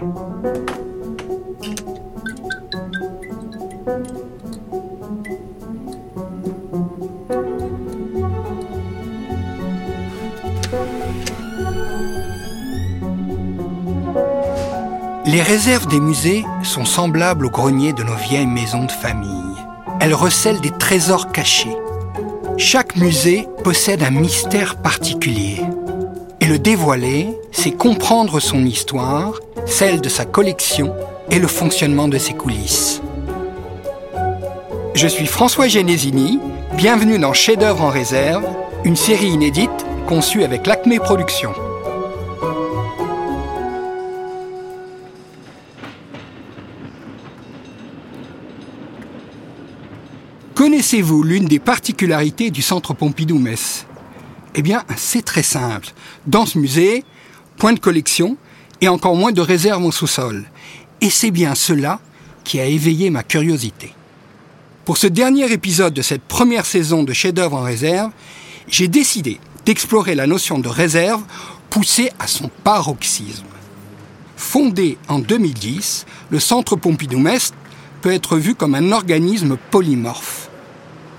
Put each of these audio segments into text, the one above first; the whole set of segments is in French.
Les réserves des musées sont semblables au grenier de nos vieilles maisons de famille. Elles recèlent des trésors cachés. Chaque musée possède un mystère particulier. Et le dévoiler, c'est comprendre son histoire, celle de sa collection et le fonctionnement de ses coulisses. Je suis François Genesini, bienvenue dans Chef-d'œuvre en réserve, une série inédite conçue avec l'Acme Productions. Connaissez-vous l'une des particularités du Centre Pompidou-Metz Eh bien, c'est très simple. Dans ce musée, point de collection et encore moins de réserves en sous-sol. Et c'est bien cela qui a éveillé ma curiosité. Pour ce dernier épisode de cette première saison de chef-d'œuvre en réserve, j'ai décidé d'explorer la notion de réserve poussée à son paroxysme. Fondé en 2010, le Centre Pompidou-Metz peut être vu comme un organisme polymorphe.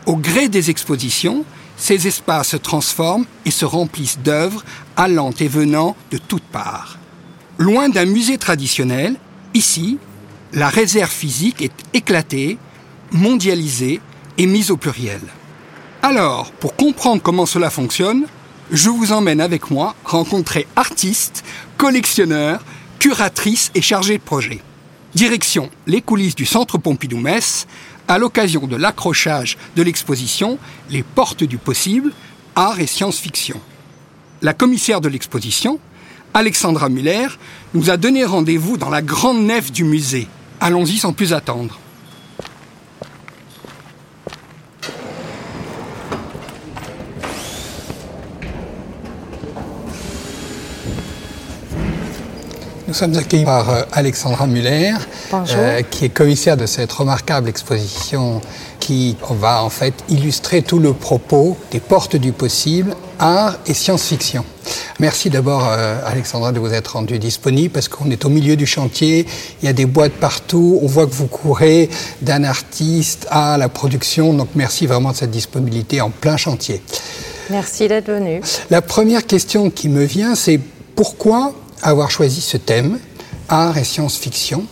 Au gré des expositions, ces espaces se transforment et se remplissent d'œuvres allant et venant de toutes parts. Loin d'un musée traditionnel, ici, la réserve physique est éclatée, mondialisée et mise au pluriel. Alors, pour comprendre comment cela fonctionne, je vous emmène avec moi rencontrer artistes, collectionneurs, curatrices et chargés de projet. Direction les coulisses du Centre Pompidou-Metz à l'occasion de l'accrochage de l'exposition Les Portes du Possible, Art et Science-Fiction. La commissaire de l'exposition, Alexandra Muller, nous a donné rendez-vous dans la grande nef du musée. Allons-y sans plus attendre. Nous sommes accueillis par euh, Alexandra Muller, euh, qui est commissaire de cette remarquable exposition qui va en fait illustrer tout le propos des portes du possible, art et science-fiction. Merci d'abord euh, Alexandra de vous être rendue disponible parce qu'on est au milieu du chantier, il y a des boîtes partout, on voit que vous courez d'un artiste à la production, donc merci vraiment de cette disponibilité en plein chantier. Merci d'être venu. La première question qui me vient, c'est pourquoi avoir choisi ce thème, art et science-fiction,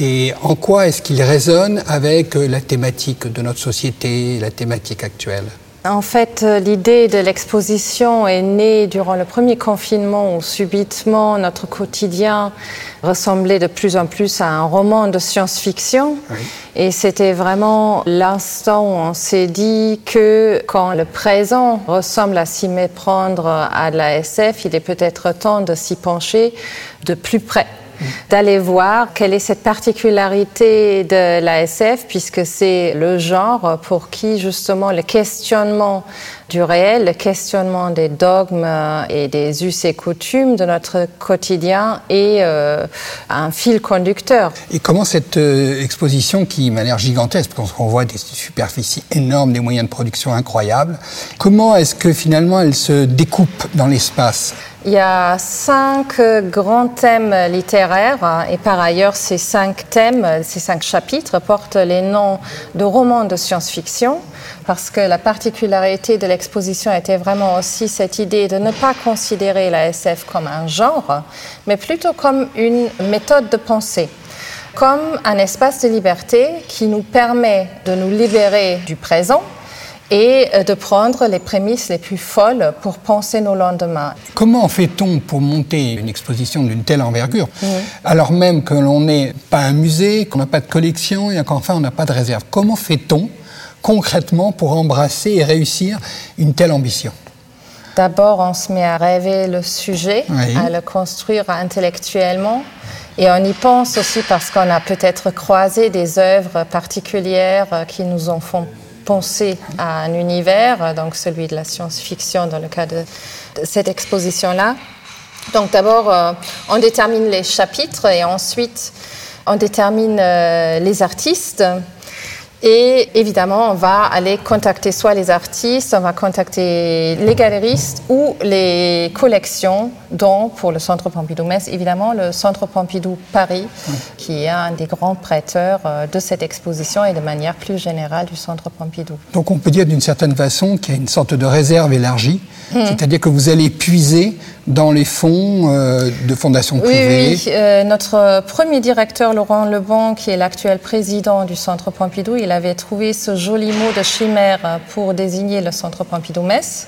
et en quoi est-ce qu'il résonne avec la thématique de notre société, la thématique actuelle? En fait, l'idée de l'exposition est née durant le premier confinement où subitement notre quotidien ressemblait de plus en plus à un roman de science-fiction. Et c'était vraiment l'instant où on s'est dit que quand le présent ressemble à s'y méprendre à la SF, il est peut-être temps de s'y pencher de plus près d'aller voir quelle est cette particularité de l'ASF, puisque c'est le genre pour qui justement le questionnement du réel, le questionnement des dogmes et des us et coutumes de notre quotidien est euh, un fil conducteur. Et comment cette euh, exposition, qui m'a l'air gigantesque, parce qu'on voit des superficies énormes, des moyens de production incroyables, comment est-ce que finalement elle se découpe dans l'espace? Il y a cinq grands thèmes littéraires hein, et par ailleurs ces cinq thèmes, ces cinq chapitres portent les noms de romans de science-fiction parce que la particularité de l'exposition était vraiment aussi cette idée de ne pas considérer la SF comme un genre, mais plutôt comme une méthode de pensée comme un espace de liberté qui nous permet de nous libérer du présent et euh, de prendre les prémices les plus folles pour penser nos lendemains. Comment fait-on pour monter une exposition d'une telle envergure, alors même que l'on n'est pas un musée, qu'on n'a pas de collection et qu'enfin on n'a pas de réserve? Comment fait-on concrètement pour embrasser et réussir une telle ambition? D'abord, on se met à rêver le sujet, à le construire intellectuellement. Et on y pense aussi parce qu'on a peut-être croisé des œuvres particulières qui nous ont fait penser à un univers, donc celui de la science-fiction dans le cas de, cette exposition-là. Donc d'abord, euh, on détermine les chapitres et ensuite on détermine euh, les artistes. Et évidemment, on va aller contacter soit les artistes, on va contacter les galeristes ou les collections, dont pour le Centre Pompidou-Metz, évidemment, le Centre Pompidou Paris, qui est un des grands prêteurs euh, de cette exposition et de manière plus générale du Centre Pompidou. Donc on peut dire d'une certaine façon qu'il y a une sorte de réserve élargie, hmm. c'est-à-dire que vous allez puiser dans les fonds euh, de fondations privées. Oui, oui. Euh, notre premier directeur, Laurent Lebon, qui est l'actuel président du Centre Pompidou, il avait trouvé ce joli mot de chimère pour désigner le Centre Pompidou-Metz.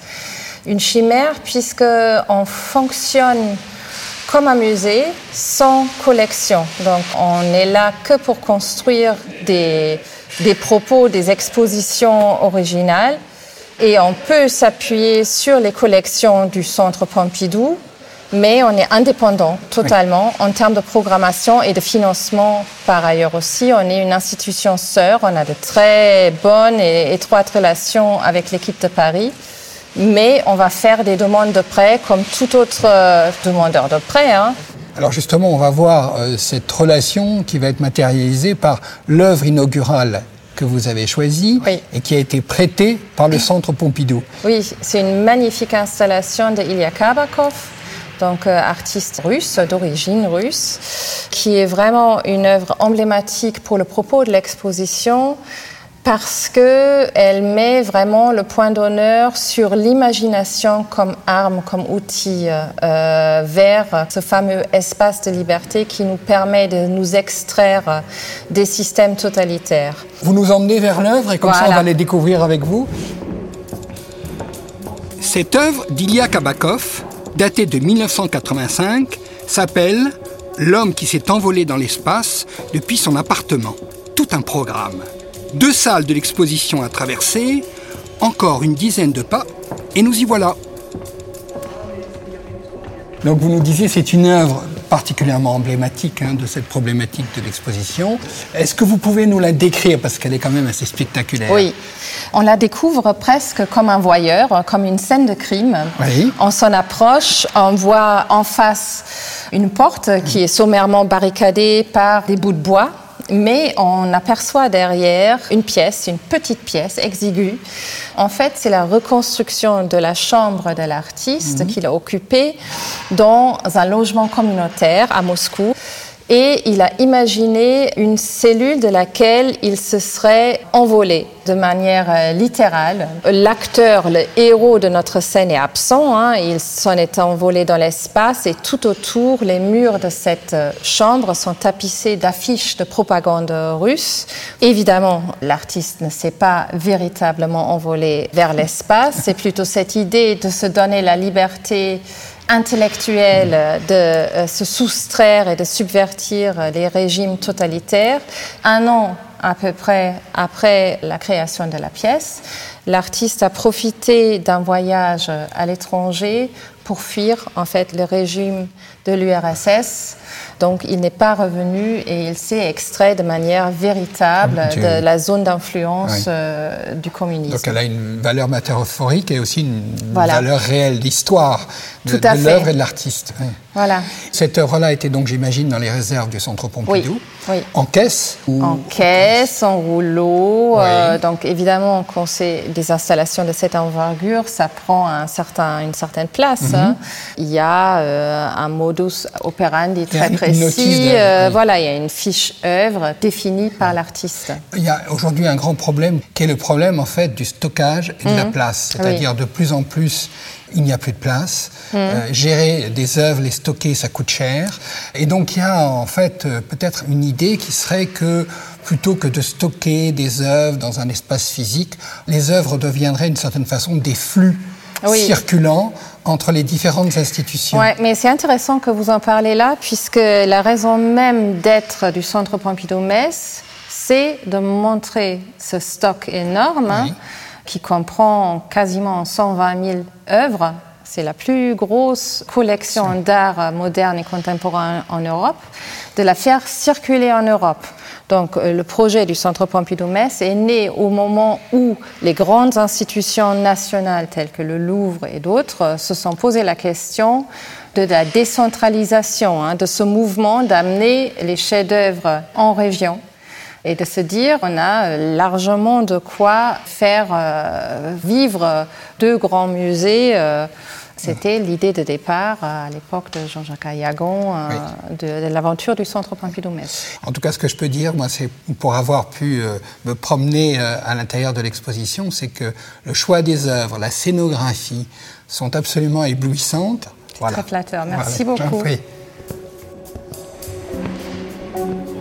Une chimère puisqu'on fonctionne comme un musée sans collection. Donc on n'est là que pour construire des, des propos, des expositions originales et on peut s'appuyer sur les collections du Centre Pompidou, mais on est indépendant totalement en termes de programmation et de financement par ailleurs aussi. On est une institution sœur, on a de très bonnes et étroites relations avec l'équipe de Paris. Mais on va faire des demandes de prêt comme tout autre euh, demandeur de prêt. Hein. Alors justement, on va voir euh, cette relation qui va être matérialisée par l'œuvre inaugurale que vous avez choisi et qui a été prêté par le Centre Pompidou. Oui, c'est une magnifique installation de Ilya Kabakov, donc euh, artiste russe, d'origine russe, qui est vraiment une œuvre emblématique pour le propos de l'exposition parce qu'elle met vraiment le point d'honneur sur l'imagination comme arme, comme outil euh, vers ce fameux espace de liberté qui nous permet de nous extraire des systèmes totalitaires. Vous nous emmenez vers l'œuvre et comme ça on va les découvrir avec vous. Cette œuvre d'Ilya Kabakov, datée de 1985, s'appelle L'homme qui s'est envolé dans l'espace depuis son appartement. Tout un programme. Deux salles de l'exposition à traverser, encore une dizaine de pas, et nous y voilà. Donc vous nous disiez c'est une œuvre particulièrement emblématique hein, de cette problématique de l'exposition. Est-ce que vous pouvez nous la décrire parce qu'elle est quand même assez spectaculaire Oui, on la découvre presque comme un voyeur, comme une scène de crime. Oui. On s'en approche, on voit en face une porte qui est sommairement barricadée par des bouts de bois mais on aperçoit derrière une pièce, une petite pièce exiguë. En fait, c'est la reconstruction de la chambre de l'artiste mhm. qu'il a occupée dans un logement communautaire à Moscou et il a imaginé une cellule de laquelle il se serait envolé de manière euh, littérale. L'acteur, le héros de notre scène est absent, hein. il s'en est envolé dans l'espace et tout autour, les murs de cette euh, chambre sont tapissés d'affiches de propagande russe. Évidemment, l'artiste ne s'est pas véritablement envolé vers l'espace, c'est plutôt cette idée de se donner la liberté intellectuel de euh, se soustraire et de subvertir les régimes totalitaires. Un an à peu près après la création de la pièce, l'artiste a profité d'un voyage à l'étranger pour fuir en fait le régime de l'URSS. Donc il n'est pas revenu et il s'est extrait de manière véritable ah, de la zone d'influence euh, du communisme. Donc elle a une valeur métaphorique et aussi une valeur réelle d'histoire de, de l'œuvre et de l'artiste. Voilà. Cette œuvre-là été donc, j'imagine, dans les réserves du Centre Pompidou. Oui. En caisse En caisse, en rouleau. Euh, donc évidemment, quand c'est des installations de cette envergure, ça prend un certain, une certaine place. Hein. Mhm. Il y a euh, un modus operandi très précis. Euh, voilà, il y a une fiche œuvre définie par l'artiste. Il y a aujourd'hui un grand problème qui est le problème en fait du stockage et de la mhm. place. C'est-à-dire de plus en plus il n'y a plus de place. Mmh. Euh, gérer des œuvres, les stocker, ça coûte cher. Et donc il y a en fait euh, peut-être une idée qui serait que plutôt que de stocker des œuvres dans un espace physique, les œuvres deviendraient d'une certaine façon des flux circulants entre les différentes institutions. Oui, mais c'est intéressant que vous en parlez là, puisque la raison même d'être du Centre Pompidou-Metz, c'est de montrer ce stock énorme. Hein, qui comprend quasiment 120 000 œuvres. C'est la plus grosse collection d'art moderne et contemporain en Europe, de la faire circuler en Europe. Donc euh, le projet du Centre Pompidou-Metz est né au moment où les grandes institutions nationales telles que le Louvre et d'autres euh, se sont posé la question de la décentralisation, hein, de ce mouvement d'amener les chefs-d'œuvre en région et de se dire on a largement de quoi faire euh, vivre deux grands musées. Euh, c'était l'idée de départ euh, à l'époque de Jean-Jacques Ayagon de, l'aventure du Centre Pompidou-Metz. En tout cas, ce que je peux dire, moi, c'est pour avoir pu me promener à l'intérieur de l'exposition, c'est que le choix des œuvres, la scénographie sont absolument éblouissantes. Voilà. Très flatteur. Merci beaucoup.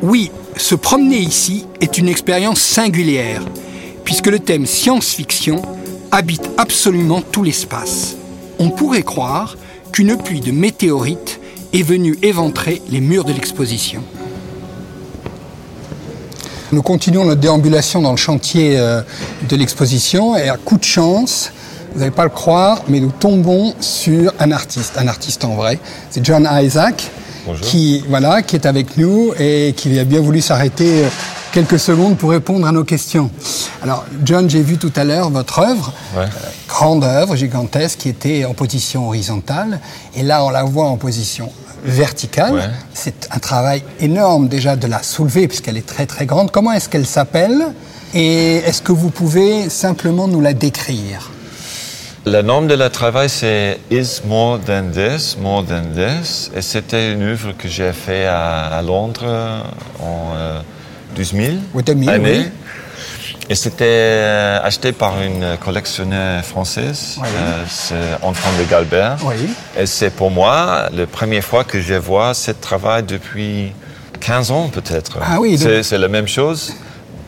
Oui, se promener ici est une expérience singulière, puisque le thème science-fiction habite absolument tout l'espace. On pourrait croire qu'une pluie de météorites est venue éventrer les murs de l'exposition. Nous continuons notre déambulation dans le chantier euh, de l'exposition et à coup de chance, vous n'allez pas le croire, mais nous tombons sur un artiste, un artiste en vrai. C'est John Isaac, qui, voilà, qui est avec nous et qui a bien voulu s'arrêter euh, quelques secondes pour répondre à nos questions. Alors, John, j'ai vu tout à l'heure votre œuvre, euh, grande œuvre, gigantesque, qui était en position horizontale. Et là, on la voit en position verticale. C'est un travail énorme déjà de la soulever, puisqu'elle est très très grande. Comment est-ce qu'elle s'appelle? Et est-ce que vous pouvez simplement nous la décrire? Le nom de la travail, c'est Is More Than This, More Than This. Et c'était une œuvre que j'ai fait à, Londres en 2000. Oui, 2000, année. Et c'était euh, acheté par une collectionneur française, euh, c'est Antoine de Galbert. Oui. Et c'est pour moi la première fois que je vois ce travail depuis 15 ans peut-être. Ah oui. C'est la même chose.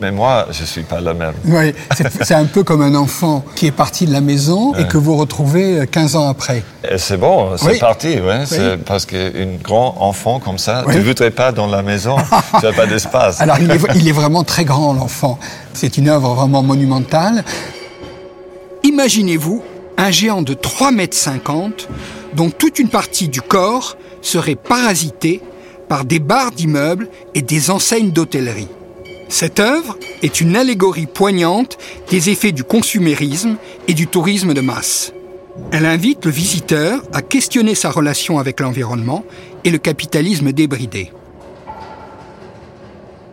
Mais moi, je ne suis pas la même. Oui, c'est un peu comme un enfant qui est parti de la maison et que vous retrouvez 15 ans après. C'est bon, c'est parti, ouais. Oui. Parce qu'un grand enfant comme ça, tu ne voudrais pas dans la maison, tu n'as pas d'espace. Alors, il est, il est vraiment très grand, l'enfant. C'est une œuvre vraiment monumentale. Imaginez-vous un géant de 3,50 mètres dont toute une partie du corps serait parasitée par des barres d'immeubles et des enseignes d'hôtellerie. Cette œuvre est une allégorie poignante des effets du consumérisme et du tourisme de masse. Elle invite le visiteur à questionner sa relation avec l'environnement et le capitalisme débridé.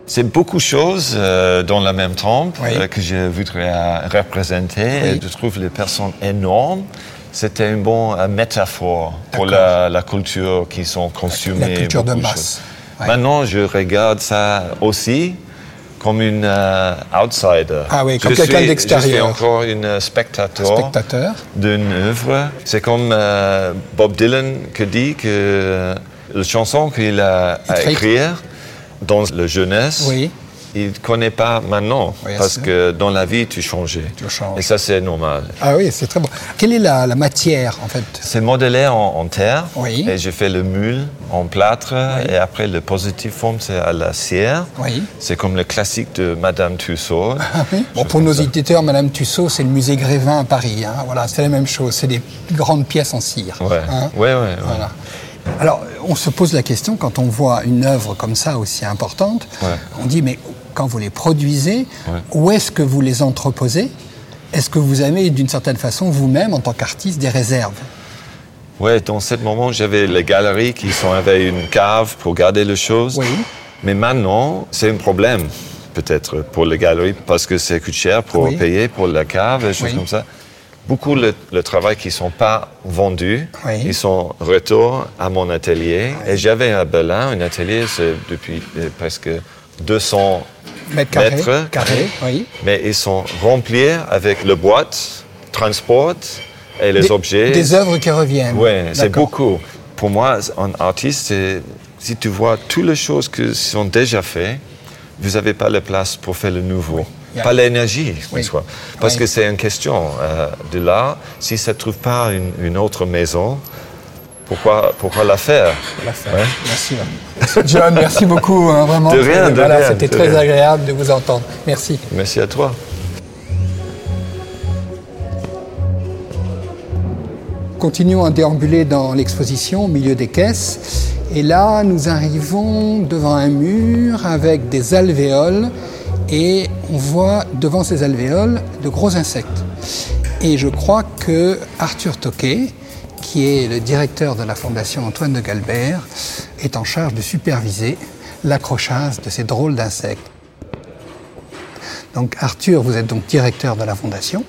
C'est beaucoup de choses euh, dans la même temps euh, que je voudrais représenter. Je trouve les personnes énormes. C'était une bonne métaphore pour la, culture qui sont consumées. La culture de masse. Maintenant, je regarde ça aussi comme une euh, outsider. Ah oui, comme quelqu'un d'extérieur. Je suis encore une spectateur, spectateur. d'une œuvre. C'est comme euh, Bob Dylan qui dit que euh, la chanson qu'il a, écrite dans la jeunesse, oui il ne connaît pas maintenant, parce que dans la vie, tu changes. Tu changes. Et ça, c'est normal. Ah oui, c'est très bon. Quelle est la, matière, en fait? C'est modelé en, terre. Oui. Et je fais le mule en plâtre. Et après, le positif forme, c'est à la cire. Oui. C'est comme le classique de Madame Tussaud. Ah bon, pour nos éditeurs, Madame Tussaud, c'est le musée Grévin à Paris. Hein. Voilà, c'est la même chose. C'est des grandes pièces en cire. Oui, ouais, ouais, Voilà. Alors, on se pose la question, quand on voit une œuvre comme ça aussi importante, on dit, mais quand vous les produisez, où est-ce que vous les entreposez? Est-ce que vous avez, d'une certaine façon, vous-même, en tant qu'artiste, des réserves? Oui, dans ce moment, j'avais les galeries qui sont avec une cave pour garder les choses. Oui. Mais maintenant, c'est un problème, peut-être, pour les galeries, parce que ça coûte cher pour payer pour la cave, et choses comme ça beaucoup le, travail qui ne sont pas vendus. Ils sont retour à mon atelier. Et j'avais à Berlin un atelier depuis euh, presque 200 mètres carrés. oui. Mais ils sont remplis avec le boîte, transport et les objets. Des œuvres qui reviennent. Oui, c'est beaucoup. Pour moi, un artiste, si tu vois toutes les choses qui sont déjà faites, vous n'avez pas la place pour faire le nouveau. Pas l'énergie, parce que c'est une question euh, de là. Si ça ne trouve pas une, autre maison, pourquoi, pourquoi la faire, Merci. John, merci beaucoup. Hein, vraiment. De rien, de rien. C'était très agréable de vous entendre. Merci. Merci à toi. Continuons à déambuler dans l'exposition au milieu des caisses. Et là, nous arrivons devant un mur avec des alvéoles et on voit devant ces alvéoles de gros insectes. Et je crois que Arthur Toquet, qui est le directeur de la Fondation Antoine de Galbert, est en charge de superviser l'accrochage de ces drôles d'insectes. Donc Arthur, vous êtes donc directeur de la fondation.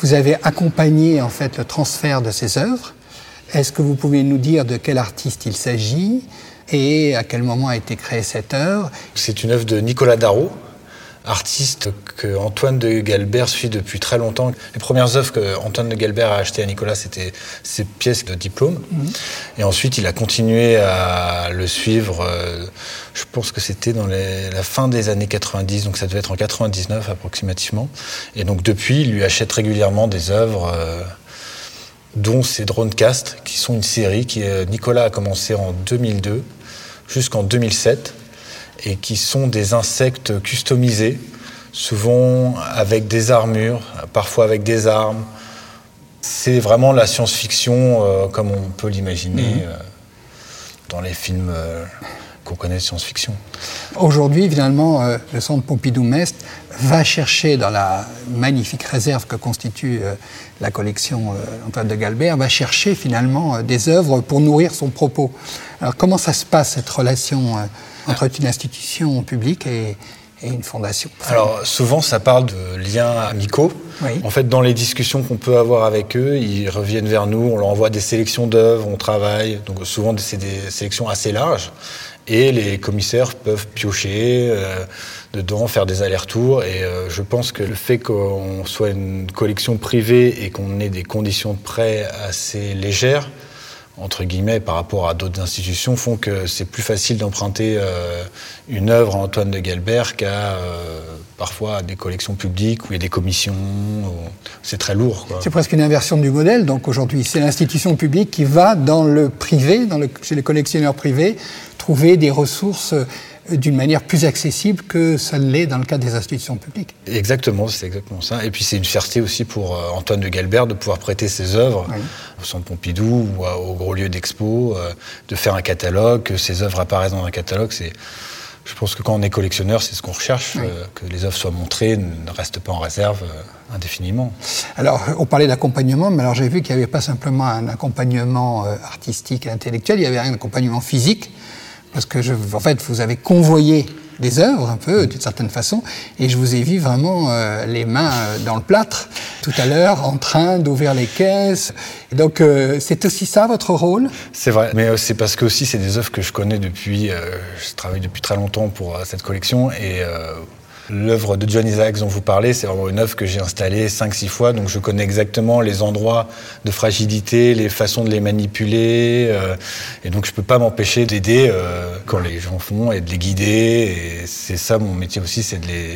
Vous avez accompagné en fait le transfert de ces œuvres. Est-ce que vous pouvez nous dire de quel artiste il s'agit et à quel moment a été créée cette œuvre? C'est une œuvre de Nicolas Darro, artiste que Antoine de Galbert suit depuis très longtemps. Les premières œuvres que Antoine de Galbert a achetées à Nicolas, c'était ses pièces de diplôme. Mhm. Et ensuite, il a continué à le suivre. Euh, je pense que c'était dans la fin des années 90, donc ça devait être en 99 approximativement. Et donc depuis, il lui achète régulièrement des œuvres. Euh, dont ces Dronecast, qui sont une série qui euh, Nicolas a commencé en 2002 jusqu'en 2007 et qui sont des insectes customisés, souvent avec des armures, parfois avec des armes. C'est vraiment la science-fiction euh, comme on peut l'imaginer mhm. euh, dans les films euh, qu'on connaît de science-fiction. Aujourd'hui, finalement, le centre Pompidou-Mest va chercher dans la magnifique réserve que constitue la collection Antoine de Galbert, va chercher finalement des œuvres pour nourrir son propos. Alors comment ça se passe cette relation entre une institution publique et, une fondation Alors souvent ça parle de liens amicaux. En fait dans les discussions qu'on peut avoir avec eux, ils reviennent vers nous, on leur envoie des sélections d'œuvres, on travaille. Donc souvent c'est des sélections assez larges et les commissaires peuvent piocher euh, dedans, faire des allers-retours. Et euh, je pense que le fait qu'on soit une collection privée et qu'on ait des conditions de prêt assez légères, entre guillemets, par rapport à d'autres institutions, font que c'est plus facile d'emprunter euh, une œuvre à Antoine de Galbert qu'à euh, parfois des collections publiques où il y a des commissions. C'est très lourd. C'est presque une inversion du modèle. Donc aujourd'hui, c'est l'institution publique qui va dans le privé, le, chez les collectionneurs privés, trouver des ressources d'une manière plus accessible que ça l'est dans le cas des institutions publiques. Exactement, c'est exactement ça. Et puis c'est une fierté aussi pour euh, Antoine de Galbert de pouvoir prêter ses œuvres au Centre Pompidou ou au gros lieu d'expo, euh, de faire un catalogue, que ses œuvres apparaissent dans un catalogue. C'est, je pense que quand on est collectionneur, c'est ce qu'on recherche, euh, que les œuvres soient montrées, ne restent pas en réserve indéfiniment. Alors, on parlait d'accompagnement, mais alors j'ai vu qu'il n'y avait pas simplement un accompagnement artistique et intellectuel, il y avait un accompagnement physique parce que, en fait, vous avez convoyé des œuvres, un peu, d'une certaine façon, et je vous ai vu vraiment euh, les mains euh, dans le plâtre tout à l'heure, en train d'ouvrir les caisses. Donc, euh, c'est aussi ça votre rôle? C'est vrai, mais c'est parce que aussi c'est des œuvres que je connais depuis, je travaille depuis très longtemps pour cette collection, et L'œuvre de John Isaacs dont vous parlez, c'est vraiment une œuvre que j'ai installée 5-6 fois, donc je connais exactement les endroits de fragilité, les façons de les manipuler, euh, et donc je ne peux pas m'empêcher d'aider euh, quand les gens font et de les guider. Et c'est ça mon métier aussi, c'est de les,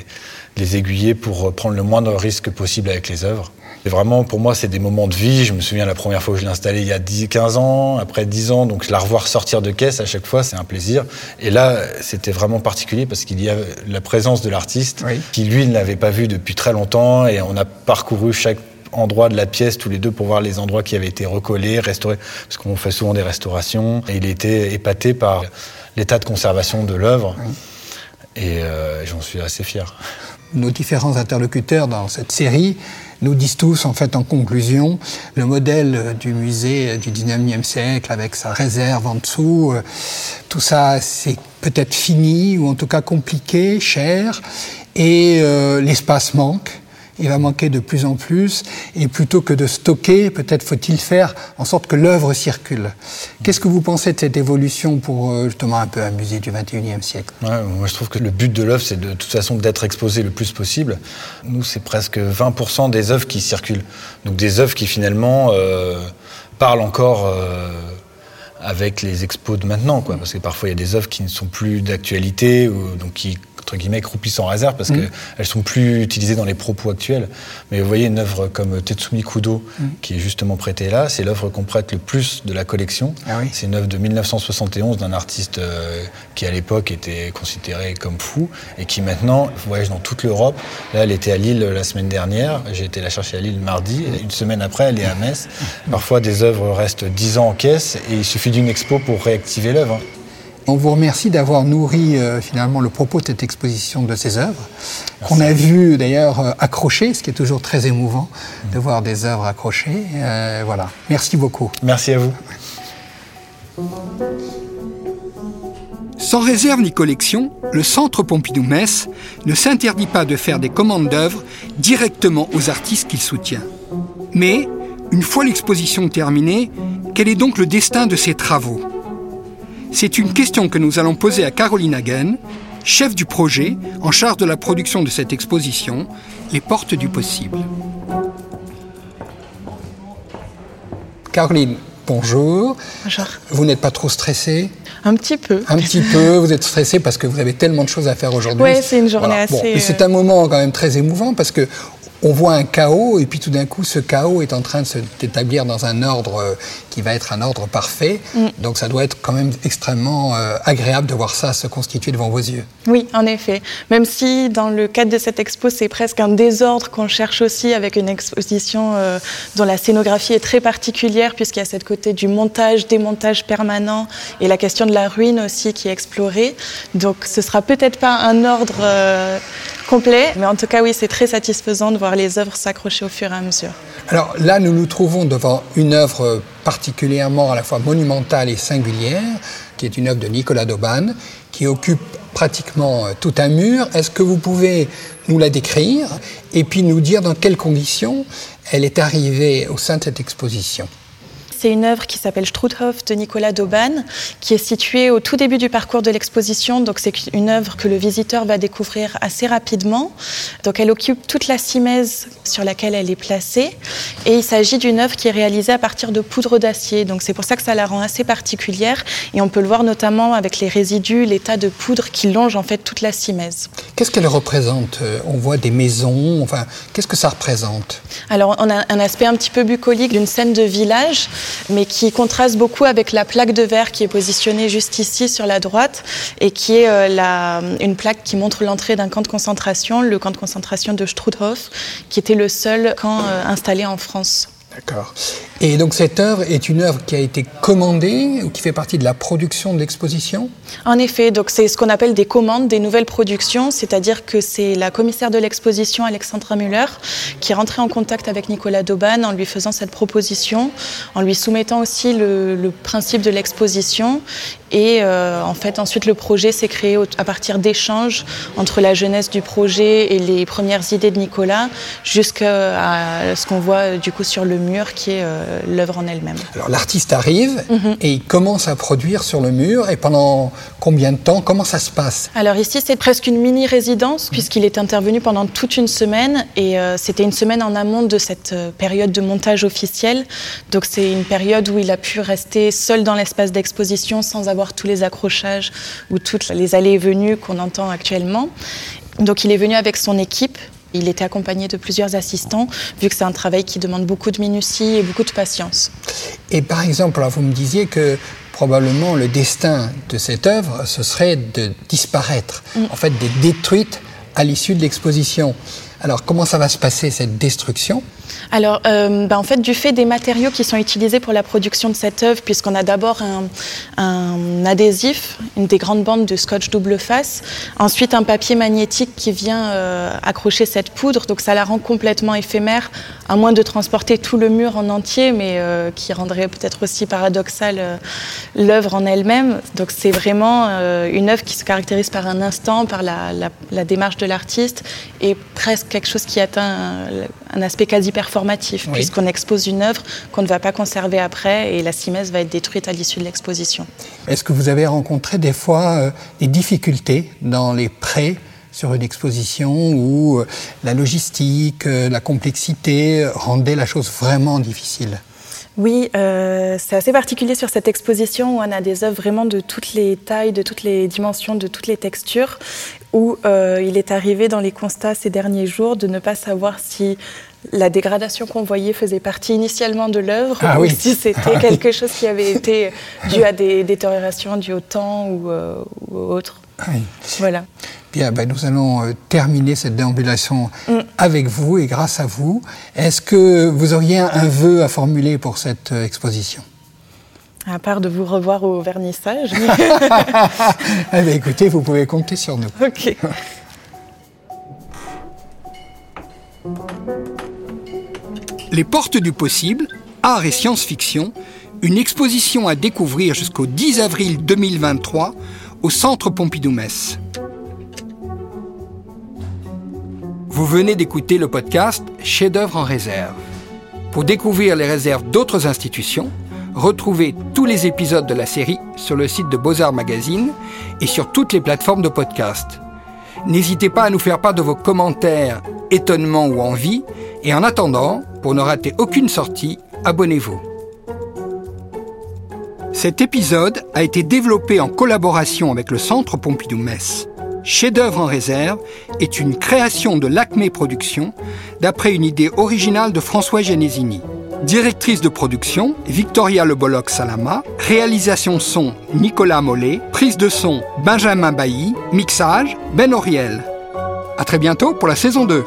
de les aiguiller pour prendre le moindre risque possible avec les œuvres. Et vraiment, pour moi, c'est des moments de vie. Je me souviens la première fois que je l'ai installé il y a 10, 15 ans, après 10 ans, donc la revoir sortir de caisse à chaque fois, c'est un plaisir. Et là, c'était vraiment particulier parce qu'il y a la présence de l'artiste qui, lui, ne l'avait pas vu depuis très longtemps et on a parcouru chaque endroit de la pièce tous les deux pour voir les endroits qui avaient été recollés, restaurés, parce qu'on fait souvent des restaurations. Et il était épaté par l'état de conservation de l'œuvre. Et euh, j'en suis assez fier. Nos différents interlocuteurs dans cette série nous disent tous, en fait, en conclusion, le modèle du musée du 19e siècle avec sa réserve en dessous, euh, tout ça, c'est peut-être fini ou en tout cas compliqué, cher, et euh, l'espace manque il va manquer de plus en plus, et plutôt que de stocker, peut-être faut-il faire en sorte que l'œuvre circule. Qu'est-ce que vous pensez de cette évolution pour euh, justement un peu un musée du 21e siècle? Moi, je trouve que le but de l'œuvre, c'est de, toute façon d'être exposé le plus possible. Nous, c'est presque 20% des œuvres qui circulent. Donc des œuvres qui finalement euh, parlent encore. Euh, avec les expos de maintenant, parce que parfois il y a des œuvres qui ne sont plus d'actualité, donc qui entre guillemets, croupissent en réserve parce mm. qu'elles sont plus utilisées dans les propos actuels. Mais vous voyez, une œuvre comme Tetsumi Kudo, mm. qui est justement prêtée là, c'est l'œuvre qu'on prête le plus de la collection. Ah c'est une œuvre de 1971 d'un artiste euh, qui, à l'époque, était considéré comme fou et qui maintenant voyage dans toute l'Europe. Là, elle était à Lille la semaine dernière. J'ai été la chercher à Lille mardi. Une semaine après, elle est à Metz. Parfois, des œuvres restent 10 ans en caisse et il suffit d'une expo pour réactiver l'œuvre. On vous remercie d'avoir nourri euh, finalement le propos de cette exposition de ces œuvres, qu'on a vu d'ailleurs euh, accrochées, ce qui est toujours très émouvant de voir des œuvres accrochées. Euh, voilà. Merci beaucoup. Merci à vous. Sans réserve ni collection, le Centre Pompidou-Metz ne s'interdit pas de faire des commandes d'œuvres directement aux artistes qu'il soutient. Mais, une fois l'exposition terminée, quel est donc le destin de ces travaux? C'est une question que nous allons poser à Caroline Hagen, chef du projet en charge de la production de cette exposition, Les Portes du Possible. Caroline, bonjour. Bonjour. Vous n'êtes pas trop stressée? Un petit peu. Un petit peu, vous êtes stressée parce que vous avez tellement de choses à faire aujourd'hui. Oui, c'est une journée assez... C'est un moment quand même très émouvant parce que on voit un chaos et puis tout d'un coup ce chaos est en train de s'établir dans un ordre euh, qui va être un ordre parfait. Mm. Donc ça doit être quand même extrêmement euh, agréable de voir ça se constituer devant vos yeux. Oui, en effet. Même si dans le cadre de cette expo c'est presque un désordre qu'on cherche aussi avec une exposition euh, dont la scénographie est très particulière puisqu'il y a cette côté du montage, démontage permanent et la question de la ruine aussi qui est explorée. Donc ce sera peut-être pas un ordre complet. Mais en tout cas, oui, c'est très satisfaisant de voir les œuvres s'accrocher au fur et à mesure. Alors là, nous nous trouvons devant une œuvre particulièrement à la fois monumentale et singulière, qui est une œuvre de Nicolas Dauban, qui occupe pratiquement euh, tout un mur. Est-ce que vous pouvez nous la décrire et puis nous dire dans quelles conditions elle est arrivée au sein de cette exposition? C'est une œuvre qui s'appelle Struthof de Nicolas Dauban, qui est située au tout début du parcours de l'exposition. Donc c'est une œuvre que le visiteur va découvrir assez rapidement. Donc elle occupe toute la simèse sur laquelle elle est placée. Et il s'agit d'une œuvre qui est réalisée à partir de poudre d'acier. Donc c'est pour ça que ça la rend assez particulière. Et on peut le voir notamment avec les résidus, l'état de poudre qui longe en fait toute la simèse. Qu'est-ce qu'elle représente? On voit des maisons. Enfin, qu'est-ce que ça représente? Alors on a un aspect un petit peu bucolique d'une scène de village mais qui contraste beaucoup avec la plaque de verre qui est positionnée juste ici sur la droite et qui est euh, une plaque qui montre l'entrée d'un camp de concentration, le camp de concentration de Struthof, qui était le seul camp euh, installé en France. D'accord. Et donc cette œuvre est une œuvre qui a été commandée ou qui fait partie de la production de l'exposition? En effet, donc c'est ce qu'on appelle des commandes, des nouvelles productions, c'est-à-dire que c'est la commissaire de l'exposition, Alexandra Müller, qui est rentrée en contact avec Nicolas Dauban en lui faisant cette proposition, en lui soumettant aussi le, principe de l'exposition et euh, en fait, ensuite, le projet s'est créé à partir d'échanges entre la jeunesse du projet et les premières idées de Nicolas, jusqu'à ce qu'on voit du coup sur le mur, qui est euh, l'œuvre en elle-même. Alors l'artiste arrive mhm. et il commence à produire sur le mur. Et pendant combien de temps Comment ça se passe? Alors ici, c'est presque une mini-résidence, puisqu'il est intervenu pendant toute une semaine. Et euh, c'était une semaine en amont de cette période de montage officiel. Donc c'est une période où il a pu rester seul dans l'espace d'exposition sans avoir tous les accrochages ou toutes les allées et venues qu'on entend actuellement. Donc il est venu avec son équipe. Il était accompagné de plusieurs assistants, vu que c'est un travail qui demande beaucoup de minutie et beaucoup de patience. Et par exemple, vous me disiez que probablement le destin de cette œuvre, ce serait de disparaître, mm. en fait d'être détruite à l'issue de l'exposition. Alors comment ça va se passer cette destruction? Alors, euh, ben, en fait, du fait des matériaux qui sont utilisés pour la production de cette œuvre, puisqu'on a d'abord un, adhésif, une des grandes bandes de scotch double face, ensuite un papier magnétique qui vient euh, accrocher cette poudre, donc ça la rend complètement éphémère, à moins de transporter tout le mur en entier, mais euh, qui rendrait peut-être aussi paradoxal l'œuvre en elle-même. Donc c'est vraiment une œuvre qui se caractérise par un instant, par la, démarche de l'artiste, et presque quelque chose qui atteint un, un aspect quasi performatif, puisqu'on expose une œuvre qu'on ne va pas conserver après et la simèse va être détruite à l'issue de l'exposition. Est-ce que vous avez rencontré des fois euh, des difficultés dans les prêts sur une exposition où euh, la logistique, euh, la complexité rendaient la chose vraiment difficile? Oui, c'est assez particulier sur cette exposition où on a des œuvres vraiment de toutes les tailles, de toutes les dimensions, de toutes les textures, où il est arrivé dans les constats ces derniers jours de ne pas savoir si la dégradation qu'on voyait faisait partie initialement de l'œuvre ah, ou oui. si c'était ah quelque chose qui avait été dû à des détériorations dues au temps ou, euh, autre. Ah voilà. Bien, ben, nous allons euh, terminer cette déambulation mm. avec vous et grâce à vous. Est-ce que vous auriez un, vœu à formuler pour cette euh, exposition? À part de vous revoir au vernissage. eh bien, écoutez, vous pouvez compter sur nous. Ok. Les Portes du Possible, Art et Science-Fiction, une exposition à découvrir jusqu'au 10 avril 2023 au Centre Pompidou-Metz. Vous venez d'écouter le podcast Chef-d'œuvre en réserve. Pour découvrir les réserves d'autres institutions, retrouvez tous les épisodes de la série sur le site de Beaux-Arts Magazine et sur toutes les plateformes de podcast. N'hésitez pas à nous faire part de vos commentaires, étonnements ou envies, et en attendant, pour ne rater aucune sortie, abonnez-vous. Cet épisode a été développé en collaboration avec le Centre Pompidou-Metz. Chef-d'œuvre en réserve est une création de l'Acme Productions d'après une idée originale de François Genesini. Directrice de production, Victoria Le Bolloc Salama. Réalisation son, Nicolas Mollet. Prise de son, Benjamin Bailly. Mixage, Ben Oriel. À très bientôt pour la saison 2.